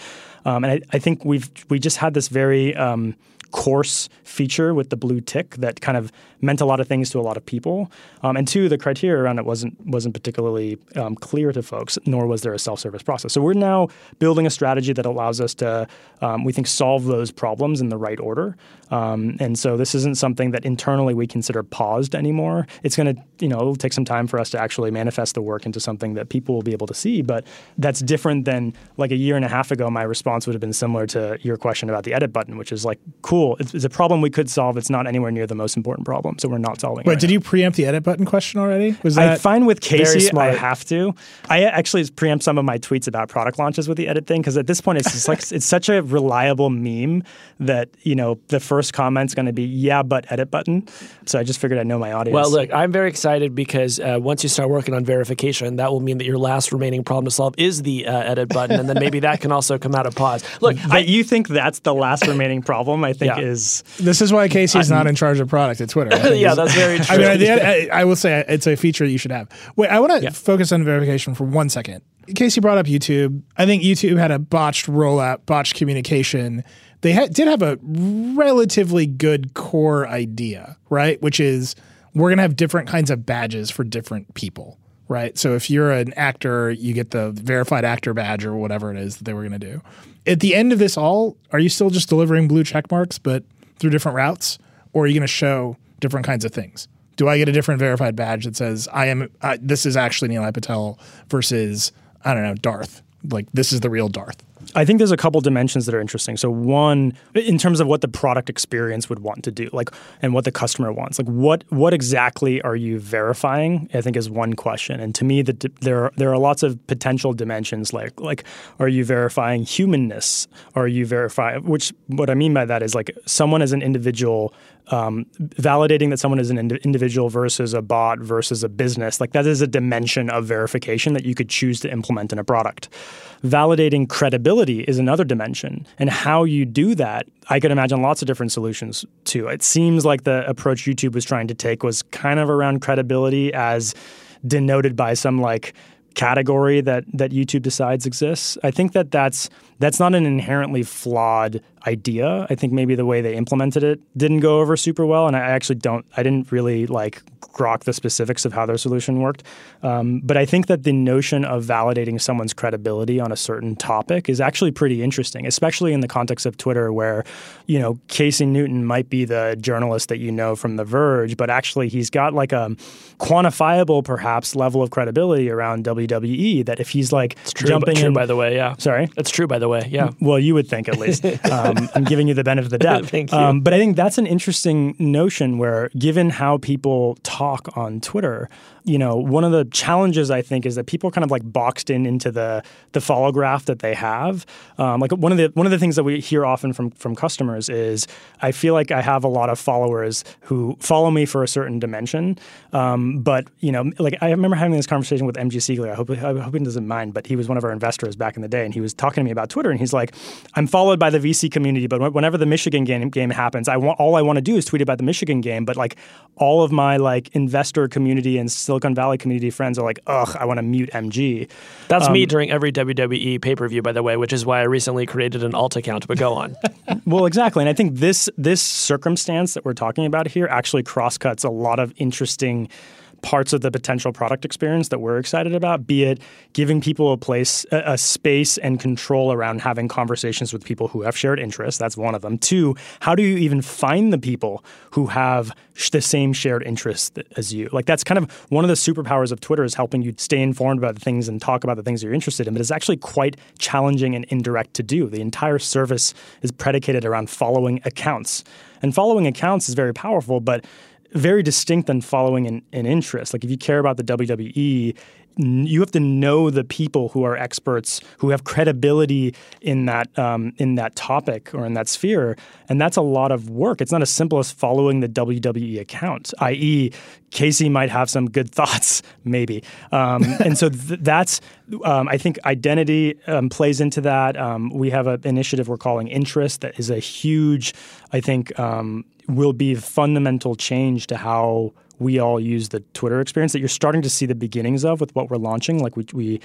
Um, and I, I, think we've we just had this very um, coarse feature with the blue tick that kind of meant a lot of things to a lot of people. Um, and two, the criteria around it wasn't wasn't particularly um, clear to folks, nor was there a self-service process. So we're now building a strategy that allows us to, um, we think, solve those problems in the right order. Um, and so this isn't something that internally we consider paused anymore. It's going to, you know, it'll take some time for us to actually manifest the work into something that people will be able to see. But that's different than like a year and a half ago. My response would have been similar to your question about the edit button, which is like, cool, it's, it's a problem we could solve. It's not anywhere near the most important problem, so we're not solving. Wait, right did now. you preempt the edit button question already? Was that I find with Casey, I have to. I actually preempt some of my tweets about product launches with the edit thing because at this point, it's just like it's such a reliable meme that you know the first comment's going to be yeah, but edit button. So I just figured I'd know my audience. Well, look, I'm very excited because uh, once you start working on verification, that will mean that your last remaining problem to solve is the uh, edit button, and then maybe that can also come out of pause. Look, but I, you think that's the last remaining problem? I think yeah. is this is why Casey's not in charge of product at Twitter. [laughs] yeah, that's very true. I mean, I, I, I, will say it's a feature you should have. Wait, I want to yeah. focus on verification for one second Casey brought up YouTube. I think YouTube had a botched rollout, botched communication. They had, did have a relatively good core idea, right? Which is we're going to have different kinds of badges for different people, right? So if you're an actor, you get the verified actor badge or whatever it is that they were going to do. At the end of this all, are you still just delivering blue check marks, but through different routes? Or are you going to show different kinds of things? Do I get a different verified badge that says I am uh, this is actually Nilay Patel versus I don't know Darth? Like this is the real Darth. I think there's a couple dimensions that are interesting. So one, in terms of what the product experience would want to do, like, and what the customer wants, like, what what exactly are you verifying? I think is one question. And to me, the, there are, there are lots of potential dimensions. Like, like, are you verifying humanness? Are you verifying? Which what I mean by that is like someone as an individual um, validating that someone is an ind- individual versus a bot versus a business, like that is a dimension of verification that you could choose to implement in a product. Validating credibility is another dimension. And how you do that, I could imagine lots of different solutions to. It seems like the approach YouTube was trying to take was kind of around credibility as denoted by some like category that that YouTube decides exists. I think that that's that's not an inherently flawed idea. I think maybe the way they implemented it didn't go over super well, and I actually don't. I didn't really like grok the specifics of how their solution worked. Um, but I think that the notion of validating someone's credibility on a certain topic is actually pretty interesting, especially in the context of Twitter, where you know Casey Newton might be the journalist that you know from The Verge, but actually he's got like a quantifiable, perhaps, level of credibility around WWE. That if he's like it's true, jumping true, in, by the way, yeah, sorry, that's true, by the way, yeah. Well, you would think at least. [laughs] Um, I'm giving you the benefit of the [laughs] doubt. Thank you. Um, but I think that's an interesting notion where, given how people talk on Twitter, you know, one of the challenges I think is that people are kind of like boxed in into the the follow graph that they have. Um, like one of the one of the things that we hear often from from customers is I feel like I have a lot of followers who follow me for a certain dimension, um, but you know, like I remember having this conversation with MG Siegler. I hope I hope he doesn't mind, but he was one of our investors back in the day, and he was talking to me about Twitter, and he's like, I'm followed by the VC community, but whenever the Michigan game game happens, I want all I want to do is tweet about the Michigan game, but like all of my like investor community and Silicon Valley community friends are like, ugh, I want to mute MG. That's um, me during every WWE pay per view, by the way, which is why I recently created an alt account. But go on. [laughs] well, exactly, and I think this this circumstance that we're talking about here actually crosscuts a lot of interesting parts of the potential product experience that we're excited about, be it giving people a place, a, a, space and control around having conversations with people who have shared interests. That's one of them. Two, how do you even find the people who have sh- the same shared interests as you? Like that's kind of one of the superpowers of Twitter is helping you stay informed about the things and talk about the things you're interested in. But it's actually quite challenging and indirect to do. The entire service is predicated around following accounts. And following accounts is very powerful, but very distinct than following an, an interest. Like if you care about the WWE, you have to know the people who are experts who have credibility in that um, in that topic or in that sphere, and that's a lot of work. It's not as simple as following the WWE account. I.e., Casey might have some good [laughs] thoughts, maybe, um, and so th- that's um, I think identity um, plays into that. Um, we have an initiative we're calling Interest that is a huge, I think, um, will be fundamental change to how we all use the Twitter experience that you're starting to see the beginnings of with what we're launching. Like we we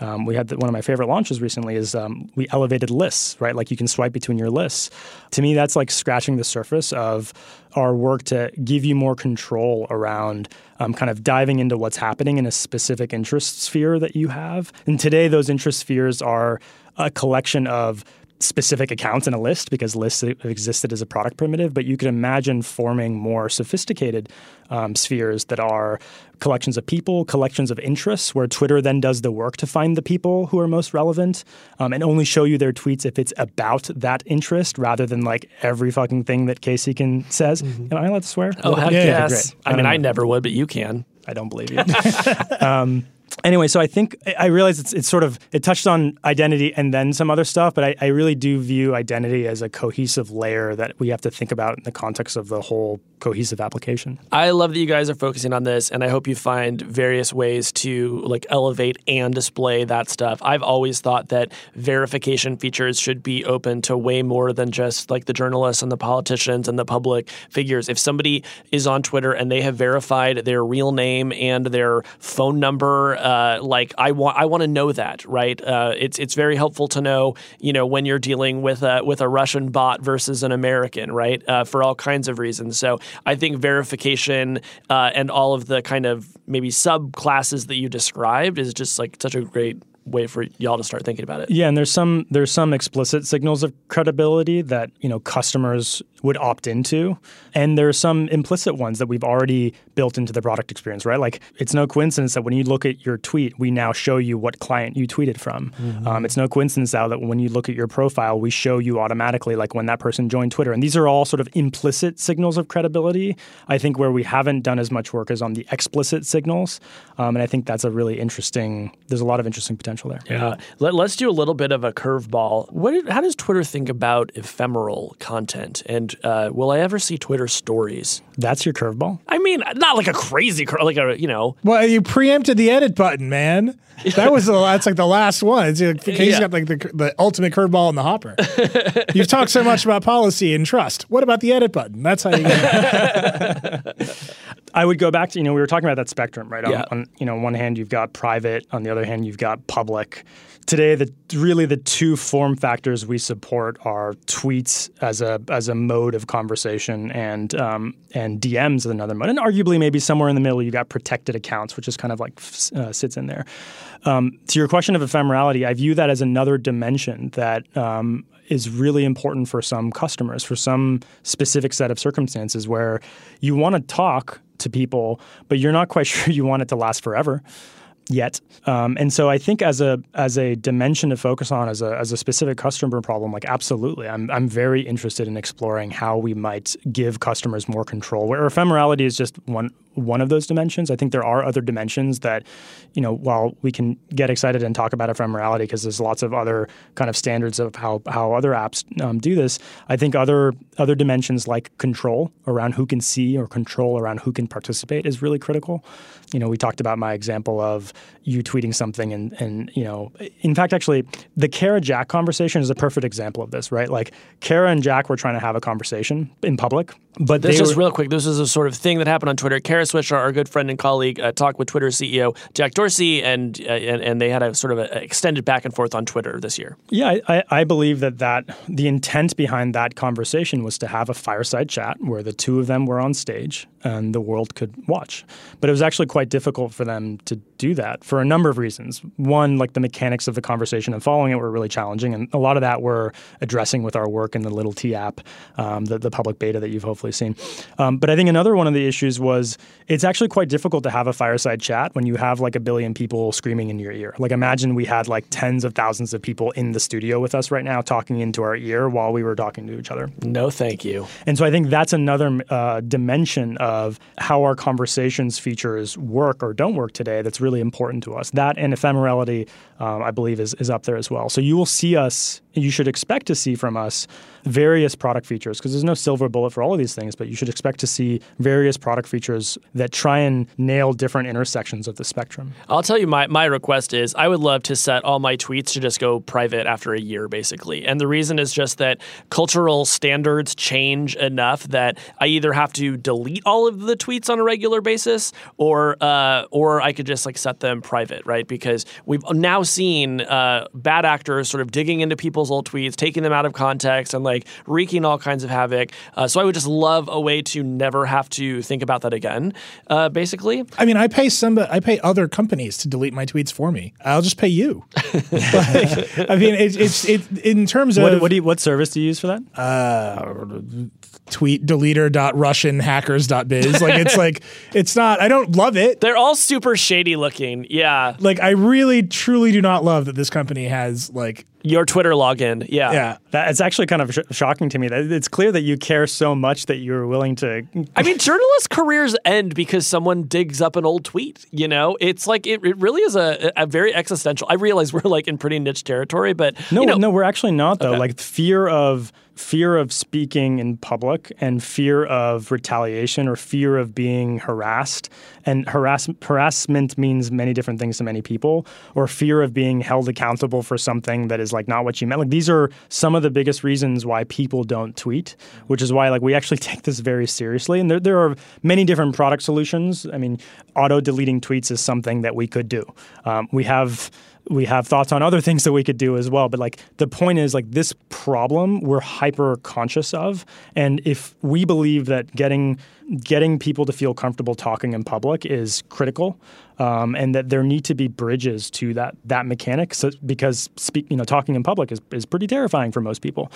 um, we had the, one of my favorite launches recently is um, we elevated lists, right? Like you can swipe between your lists. To me, that's like scratching the surface of our work to give you more control around um, kind of diving into what's happening in a specific interest sphere that you have. And today, those interest spheres are a collection of specific accounts in a list because lists existed as a product primitive, but you could imagine forming more sophisticated um, spheres that are collections of people, collections of interests, where Twitter then does the work to find the people who are most relevant um, and only show you their tweets if it's about that interest rather than like every fucking thing that Casey can says. Mm-hmm. Am I allowed to swear? Oh, heck yeah, yes. I mean, I never would, but you can. I don't believe you. [laughs] um, anyway, so I think I realize it's it's sort of it touched on identity and then some other stuff, but I, I, really do view identity as a cohesive layer that we have to think about in the context of the whole cohesive application. I love that you guys are focusing on this, and I hope you find various ways to like elevate and display that stuff. I've always thought that verification features should be open to way more than just like the journalists and the politicians and the public figures. If somebody is on Twitter and they have verified their real name and their phone number uh, like I want I want to know that, right? Uh, it's it's very helpful to know, you know, when you're dealing with a with a Russian bot versus an American, right? Uh, for all kinds of reasons. So I think verification uh, and all of the kind of maybe subclasses that you described is just like such a great way for y'all to start thinking about it. Yeah, and there's some there's some explicit signals of credibility that you know customers would opt into, and there are some implicit ones that we've already built into the product experience. Right, like it's no coincidence that when you look at your tweet, we now show you what client you tweeted from. Mm-hmm. Um, it's no coincidence now that when you look at your profile, we show you automatically like when that person joined Twitter, and these are all sort of implicit signals of credibility. I think where we haven't done as much work is on the explicit signals, um, and I think that's a really interesting. There's a lot of interesting potential there. Yeah. Let, us do a little bit of a curveball. What? How does Twitter think about ephemeral content? And uh, will I ever see Twitter stories? That's your curveball. I mean, not like a crazy cur- like a you know. Well, you preempted the edit button, man. That was the that's like the last one. It's like, Casey's yeah. got like the, the ultimate curveball in the hopper. You've talked so much about policy and trust. What about the edit button? That's how you. [laughs] I would go back to you know we were talking about that spectrum right. Yeah. On, on you know one hand you've got private, on the other hand you've got public. Today, the really the two form factors we support are tweets as a as a mode of conversation and um, and DMs as another mode, and arguably maybe somewhere in the middle you've got protected accounts, which is kind of like uh, sits in there. Um, to your question of ephemerality, I view that as another dimension that um, is really important for some customers, for some specific set of circumstances where you want to talk to people, but you're not quite [laughs] sure you want it to last forever yet. Um, and so I think as a as a dimension to focus on as a as a specific customer problem, like absolutely, I'm I'm very interested in exploring how we might give customers more control. Where ephemerality is just one one of those dimensions. I think there are other dimensions that, you know, while we can get excited and talk about ephemerality because there's lots of other kind of standards of how how other apps um, do this. I think other other dimensions like control around who can see or control around who can participate is really critical. You know, we talked about my example of you tweeting something and and you know, in fact, actually, the Kara Jack conversation is a perfect example of this, right? Like Kara and Jack were trying to have a conversation in public, but this is real quick. This is a sort of thing that happened on Twitter. Kara Swisher, our good friend and colleague, uh, talked with Twitter CEO Jack Dorsey, and, uh, and and they had a sort of a extended back and forth on Twitter this year. Yeah, I, I believe that that the intent behind that conversation was to have a fireside chat where the two of them were on stage and the world could watch. But it was actually quite difficult for them to do that for a number of reasons. One, like the mechanics of the conversation and following it were really challenging, and a lot of that we're addressing with our work in the Little T app, um, the, the public beta that you've hopefully seen. Um, but I think another one of the issues was it's actually quite difficult to have a fireside chat when you have like a billion people screaming in your ear. Like imagine we had like tens of thousands of people in the studio with us right now talking into our ear while we were talking to each other. No, thank you. And so I think that's another uh, dimension of how our conversations features work or don't work today that's really important to us. That and ephemerality, um, I believe, is, is up there as well. So you will see us, you should expect to see from us various product features because there's no silver bullet for all of these things, but you should expect to see various product features that try and nail different intersections of the spectrum. I'll tell you my, my request is I would love to set all my tweets to just go private after a year, basically. And the reason is just that cultural standards change enough that I either have to delete all of the tweets on a regular basis or uh, or I could just like set them private, right? Because we've now seen uh, bad actors sort of digging into people's old tweets, taking them out of context, and like like wreaking all kinds of havoc. Uh, so I would just love a way to never have to think about that again. Uh, basically, I mean, I pay some, I pay other companies to delete my tweets for me. I'll just pay you. [laughs] like, I mean, it's it's it, in terms of what, what, do you, what service do you use for that? Tweet deleter.russianhackers.biz. Like it's [laughs] like it's not. I don't love it. They're all super shady looking. Yeah. Like I really truly do not love that this company has like your Twitter login. Yeah. Yeah. That, it's actually kind of sh- shocking to me that it's clear that you care so much that you're willing to. I mean, journalist careers end because someone digs up an old tweet. You know, it's like it, it really is a, a very existential. I realize we're like in pretty niche territory, but no, you know, no, we're actually not though. Okay. Like fear of fear of speaking in public and fear of retaliation or fear of being harassed. And harass- harassment means many different things to many people, or fear of being held accountable for something that is like not what you meant. Like these are some of the biggest reasons why people don't tweet, which is why like we actually [laughs] take this very seriously. And there, there are many different product solutions. I mean, auto deleting tweets is something that we could do. Um, we have we have thoughts on other things that we could do as well. But like the point is like this problem we're hyper conscious of. And if we believe that getting getting people to feel comfortable talking in public is critical, um, and that there need to be bridges to that that mechanic. So, because speak, you know, talking in public is, is pretty terrifying for most people.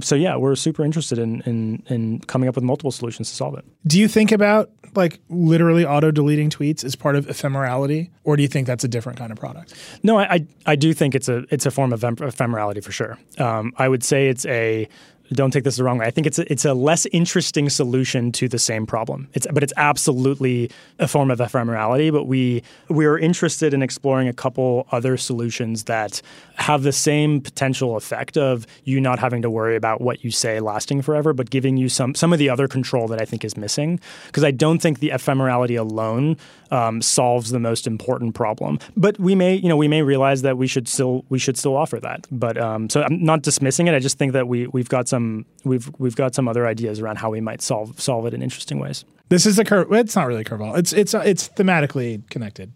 So yeah, we're super interested in, in in coming up with multiple solutions to solve it. Do you think about like literally auto deleting tweets as part of ephemerality, or do you think that's a different kind of product? No, I I, I do think it's a it's a form of ephemerality for sure. Um, I would say it's a don't take this the wrong way. I think it's a, it's a less interesting solution to the same problem. It's but it's absolutely a form of ephemerality. But we we are interested in exploring a couple other solutions that have the same potential effect of you not having to worry about what you say lasting forever, but giving you some some of the other control that I think is missing. Because I don't think the ephemerality alone um, solves the most important problem. But we may you know we may realize that we should still we should still offer that. But um, so I'm not dismissing it. I just think that we we've got some we've we've got some other ideas around how we might solve solve it in interesting ways. This is a curve. It's not really a curveball. It's it's it's thematically connected,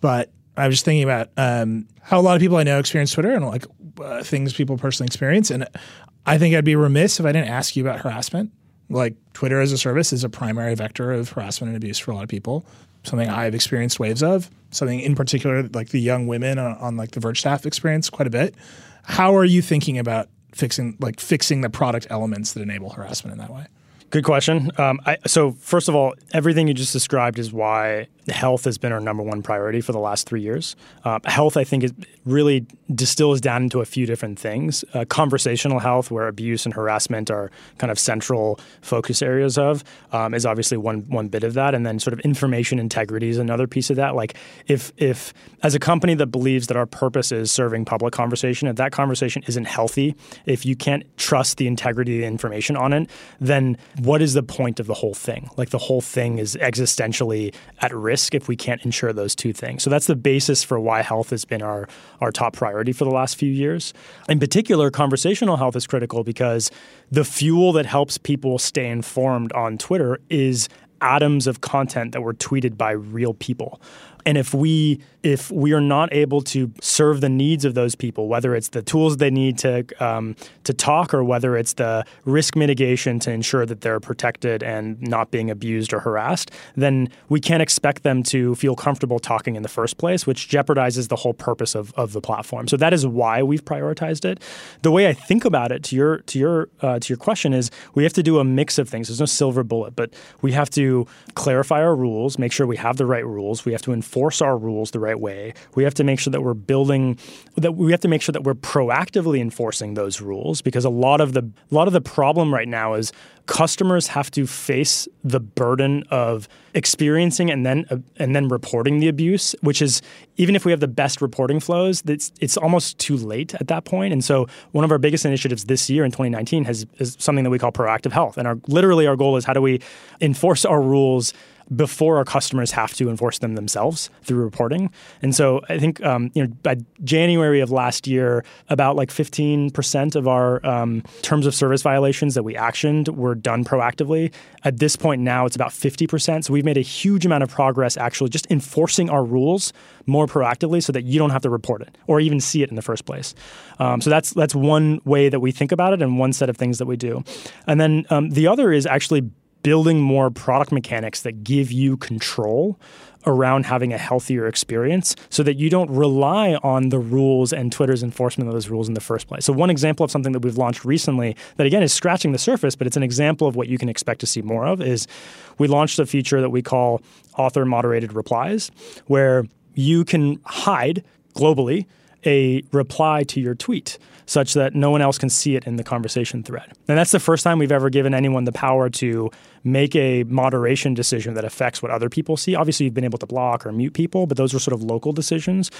but I was just thinking about um, how a lot of people I know experience Twitter and like uh, things people personally experience, and I think I'd be remiss if I didn't ask you about harassment. Like Twitter as a service is a primary vector of harassment and abuse for a lot of people. Something I've experienced waves of. Something in particular, like the young women on, on like the Verge staff experience quite a bit. How are you thinking about fixing like fixing the product elements that enable harassment in that way? Good question. Um, I, so first of all, everything you just described is why health has been our number one priority for the last three years. Uh, health, I think, is really distills down into a few different things. Uh, conversational health, where abuse and harassment are kind of central focus areas of, um, is obviously one one bit of that, and then sort of information integrity is another piece of that. Like if if as a company that believes that our purpose is serving public conversation, if that conversation isn't healthy, if you can't trust the integrity of the information on it, then what is the point of the whole thing? Like the whole thing is existentially at risk risk if we can't ensure those two things. So that's the basis for why health has been our, our top priority for the last few years. In particular, conversational health is critical because the fuel that helps people stay informed on Twitter is atoms of content that were tweeted by real people. And if we if we are not able to serve the needs of those people, whether it's the tools they need to um, to talk, or whether it's the risk mitigation to ensure that they're protected and not being abused or harassed, then we can't expect them to feel comfortable talking in the first place, which jeopardizes the whole purpose of, of the platform. So that is why we've prioritized it. The way I think about it, to your to your uh, to your question, is we have to do a mix of things. There's no silver bullet, but we have to clarify our rules, make sure we have the right rules. We have to enforce our rules the right right way. We have to make sure that we're building that we have to make sure that we're proactively enforcing those rules because a lot of the a lot of the problem right now is customers have to face the burden of experiencing and then uh, and then reporting the abuse, which is even if we have the best reporting flows, it's it's almost too late at that point. And so one of our biggest initiatives this year in 2019 has is something that we call proactive health. And our literally our goal is how do we enforce our rules before our customers have to enforce them themselves through reporting. And so I think um, you know by January of last year, about like 15% of our um, terms of service violations that we actioned were done proactively. At this point now, it's about 50%. So we've made a huge amount of progress actually just enforcing our rules more proactively so that you don't have to report it or even see it in the first place. Um, so that's that's one way that we think about it and one set of things that we do. And then um, the other is actually building more product mechanics that give you control around having a healthier experience so that you don't rely on the rules and Twitter's enforcement of those rules in the first place. So, one example of something that we've launched recently that, again, is scratching the surface, but it's an example of what you can expect to see more of is we launched a feature that we call author moderated replies, where you can hide globally a reply to your tweet such that no one else can see it in the conversation thread. And that's the first time we've ever given anyone the power to make a moderation decision that affects what other people see. Obviously, you've been able to block or mute people, but those are sort of local decisions.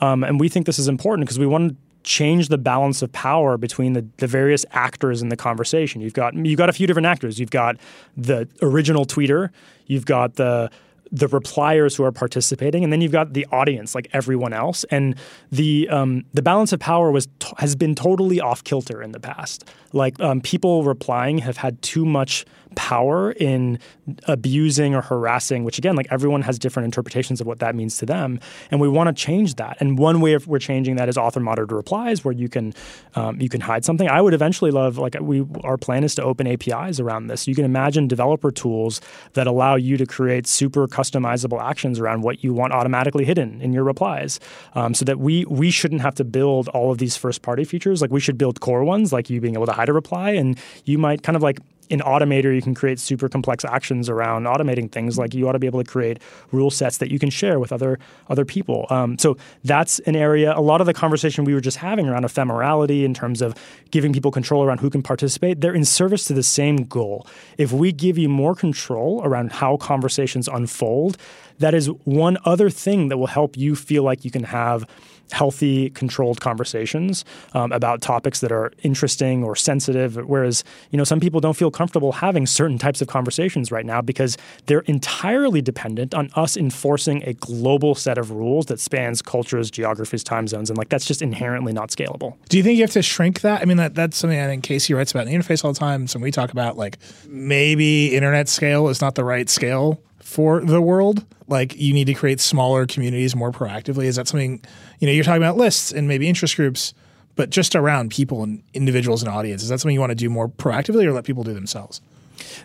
Um, and we think this is important because we want to change the balance of power between the, the various actors in the conversation. You've got you've got a few different actors. You've got the original tweeter, you've got the the repliers who are participating, and then you've got the audience, like everyone else. And the um, the balance of power was t- has been totally off kilter in the past. Like um, people replying have had too much power in abusing or harassing, which again, like everyone has different interpretations of what that means to them, and we want to change that. And one way we're changing that is author monitored replies, where you can um, you can hide something. I would eventually love like we our plan is to open APIs around this. You can imagine developer tools that allow you to create super customizable actions around what you want automatically hidden in your replies, um, so that we we shouldn't have to build all of these first party features. Like we should build core ones, like you being able to hide a reply, and you might kind of like in Automator, you can create super complex actions around automating things. Like you ought to be able to create rule sets that you can share with other other people. Um, so that's an area. A lot of the conversation we were just having around ephemerality in terms of giving people control around who can participate, they're in service to the same goal. If we give you more control around how conversations unfold, that is one other thing that will help you feel like you can have healthy, controlled conversations um, about topics that are interesting or sensitive. Whereas, you know, some people don't feel comfortable having certain types of conversations right now because they're entirely dependent on us enforcing a global set of rules that spans cultures, geographies, time zones, and like that's just inherently not scalable. Do you think you have to shrink that? I mean, that, that's something I think Casey writes about in the interface all the time. So we talk about like maybe internet scale is not the right scale for the world? Like you need to create smaller communities more proactively? Is that something, you know, you're talking about lists and maybe interest groups, but just around people and individuals and audience. Is that something you want to do more proactively or let people do themselves?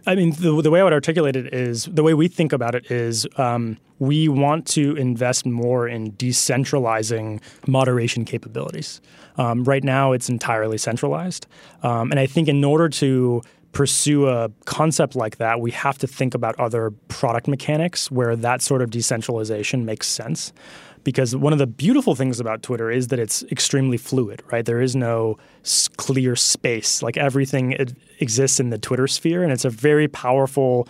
I mean, the, the way I would articulate it is the way we think about it is um, we want to invest more in decentralizing moderation capabilities. Um, right now, it's entirely centralized. Um, and I think in order to pursue a concept like that, we have to think about other product mechanics where that sort of decentralization makes sense. Because one of the beautiful things about Twitter is that it's extremely fluid, right? There is no clear space. Like everything exists in the Twitter sphere, and it's a very powerful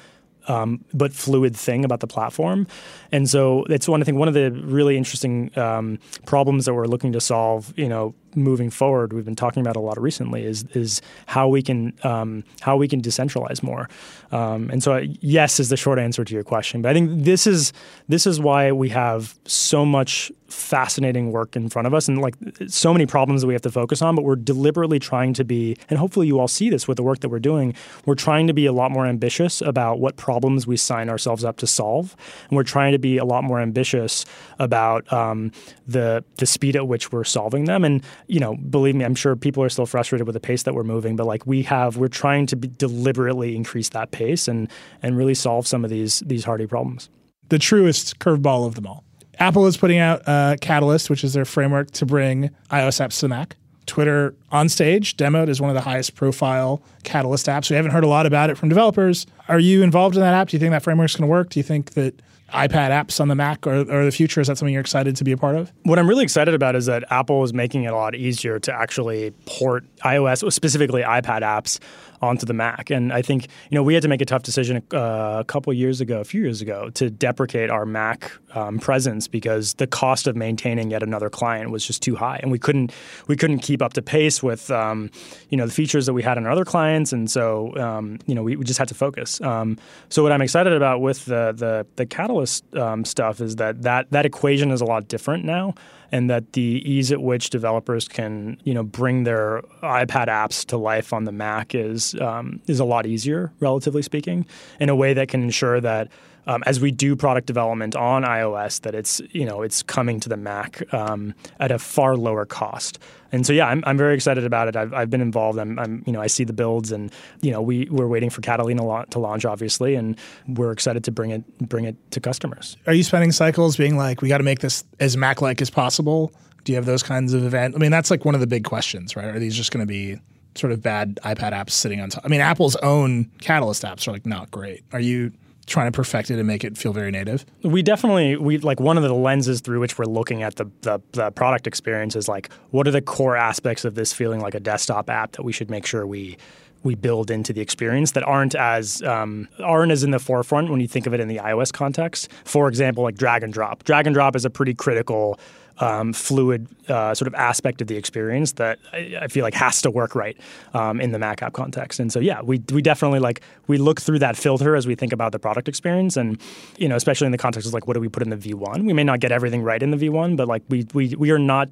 um, but fluid thing about the platform. And so it's one I think one of the really interesting um, problems that we're looking to solve, you know, moving forward, we've been talking about a lot recently, is is how we can um, how we can decentralize more. Um, and so, yes, is the short answer to your question. But I think this is this is why we have so much fascinating work in front of us, and like so many problems that we have to focus on. But we're deliberately trying to be, and hopefully you all see this with the work that we're doing. We're trying to be a lot more ambitious about what problems we sign ourselves up to solve, and we're trying to be a lot more ambitious about um, the the speed at which we're solving them. And you know, believe me, I'm sure people are still frustrated with the pace that we're moving, but like we have, we're trying to deliberately increase that pace and and really solve some of these these hardy problems. The truest curveball of them all. Apple is putting out uh, Catalyst, which is their framework to bring iOS apps to Mac. Twitter on stage demoed as one of the highest profile Catalyst apps. We haven't heard a lot about it from developers. Are you involved in that app? Do you think that framework is going to work? Do you think that iPad apps on the Mac or, or the future? Is that something you're excited to be a part of? What I'm really excited about is that Apple is making it a lot easier to actually port iOS, specifically iPad apps, onto the Mac. And I think you know we had to make a tough decision uh, a couple years ago, a few years ago, to deprecate our Mac um, presence because the cost of maintaining yet another client was just too high, and we couldn't we couldn't keep up to pace with um, you know the features that we had on our other clients, and so um, you know we, we, just had to focus. Um, so what I'm excited about with the the, the Catalyst um, stuff is that that that equation is a lot different now and that the ease at which developers can you know bring their iPad apps to life on the Mac is um, is a lot easier, relatively speaking, in a way that can ensure that um, as we do product development on iOS, that it's you know it's coming to the Mac um, at a far lower cost. And so yeah, I'm, I'm very excited about it. I've, I've been involved. I'm, I'm you know I see the builds, and you know we we're waiting for Catalina to launch, obviously, and we're excited to bring it bring it to customers. Are you spending cycles being like, we got to make this as Mac-like as possible? Do you have those kinds of events? I mean, that's like one of the big questions, right? Are these just going to be sort of bad iPad apps sitting on top? I mean, Apple's own Catalyst apps are like not great. Are you trying to perfect it and make it feel very native? We definitely we like one of the lenses through which we're looking at the, the, the product experience is like what are the core aspects of this feeling like a desktop app that we should make sure we we build into the experience that aren't as um, aren't as in the forefront when you think of it in the iOS context. For example, like drag and drop. Drag and drop is a pretty critical um, fluid uh, sort of aspect of the experience that I, I feel like has to work right um, in the Mac app context. And so, yeah, we we definitely like we look through that filter as we think about the product experience, and you know, especially in the context of like what do we put in the V1. We may not get everything right in the V1, but like we we we are not.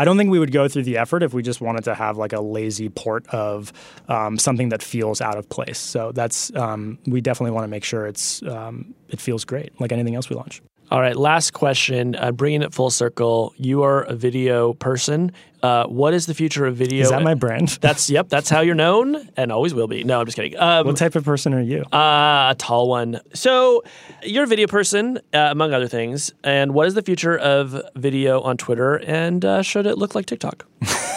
I don't think we would go through the effort if we just wanted to have like a lazy port of um, something that feels out of place. So that's um, we definitely want to make sure it's um, it feels great, like anything else we launch. All right, last question. Uh, bringing it full circle, you are a video person. Uh, what is the future of video? Is that my brand? [laughs] That's yep. That's how you're known, and always will be. No, I'm just kidding. Um, what type of person are you? Uh, a tall one. So you're a video person, uh, among other things. And what is the future of video on Twitter? And uh, should it look like TikTok? [laughs]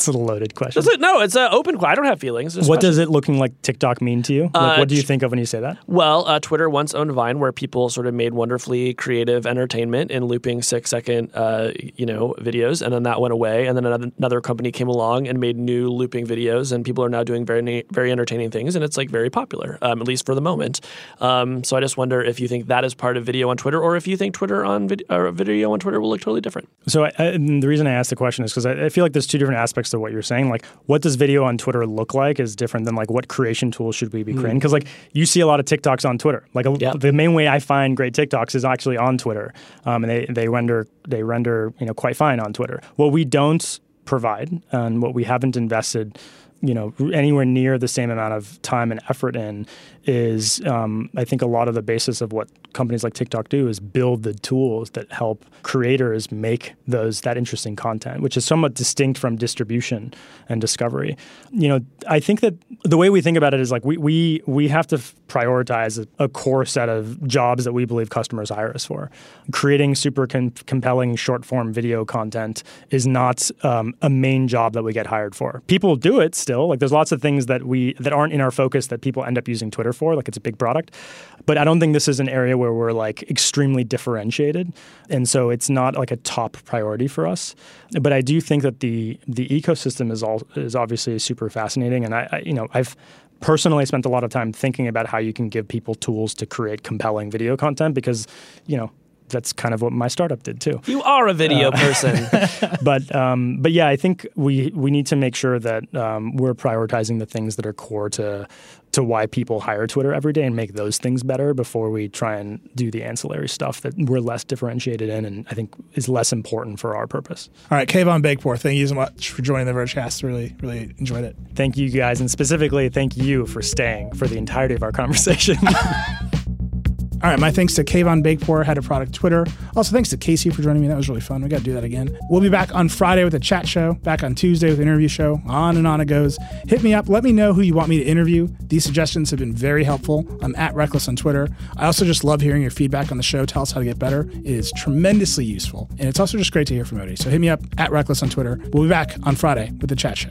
It's a loaded question. It, no, it's an open. I don't have feelings. What does it looking like TikTok mean to you? Like, Uh, what do you think of when you say that? Well, uh, Twitter once owned Vine, where people sort of made wonderfully creative entertainment in looping six-second, uh, you know, videos, and then that went away. And then another, another company came along and made new looping videos, and people are now doing very, very entertaining things, and it's like very popular, um, at least for the moment. Um, so I just wonder if you think that is part of video on Twitter, or if you think Twitter on vid- or video on Twitter will look totally different. So I, I, the reason I asked the question is because I, I feel like there's two different aspects to what you're saying. Like, what does video on Twitter look like is different than like what creation tools should we be creating? Because like you see a lot of TikToks on Twitter. Like a, Yeah. the main way I find great TikToks is actually on Twitter, um, and they they render they render you know quite fine on Twitter. What we don't provide and what we haven't invested you know anywhere near the same amount of time and effort in is um, I think a lot of the basis of what companies like TikTok do is build the tools that help creators make those that interesting content, which is somewhat distinct from distribution and discovery. You know, I think that the way we think about it is like we we we have to prioritize a, a core set of jobs that we believe customers hire us for. Creating super com- compelling short form video content is not um, a main job that we get hired for. People do it still. Like there's lots of things that we that aren't in our focus that people end up using Twitter for. Like it's a big product, but I don't think this is an area where we're like extremely differentiated, and so it's not like a top priority for us. But I do think that the the ecosystem is all is obviously super fascinating, and I, I you know I've personally spent a lot of time thinking about how you can give people tools to create compelling video content because you know that's kind of what my startup did too You are a video person. [laughs] but um, but yeah, I think we we need to make sure that um, we're prioritizing the things that are core to to why people hire Twitter every day and make those things better before we try and do the ancillary stuff that we're less differentiated in and I think is less important for our purpose. All right, Kayvon Beykpour, thank you so much for joining the Vergecast. Really, really enjoyed it. Thank you guys, and specifically thank you for staying for the entirety of our conversation. [laughs] All right, my thanks to Kayvon Beykpour, head of product Twitter. Also, thanks to Casey for joining me. That was really fun. We got to do that again. We'll be back on Friday with a chat show, back on Tuesday with an interview show. On and on it goes. Hit me up. Let me know who you want me to interview. These suggestions have been very helpful. I'm at Reckless on Twitter. I also just love hearing your feedback on the show. Tell us how to get better. It is tremendously useful. And it's also just great to hear from Odie. So hit me up at Reckless on Twitter. We'll be back on Friday with the chat show.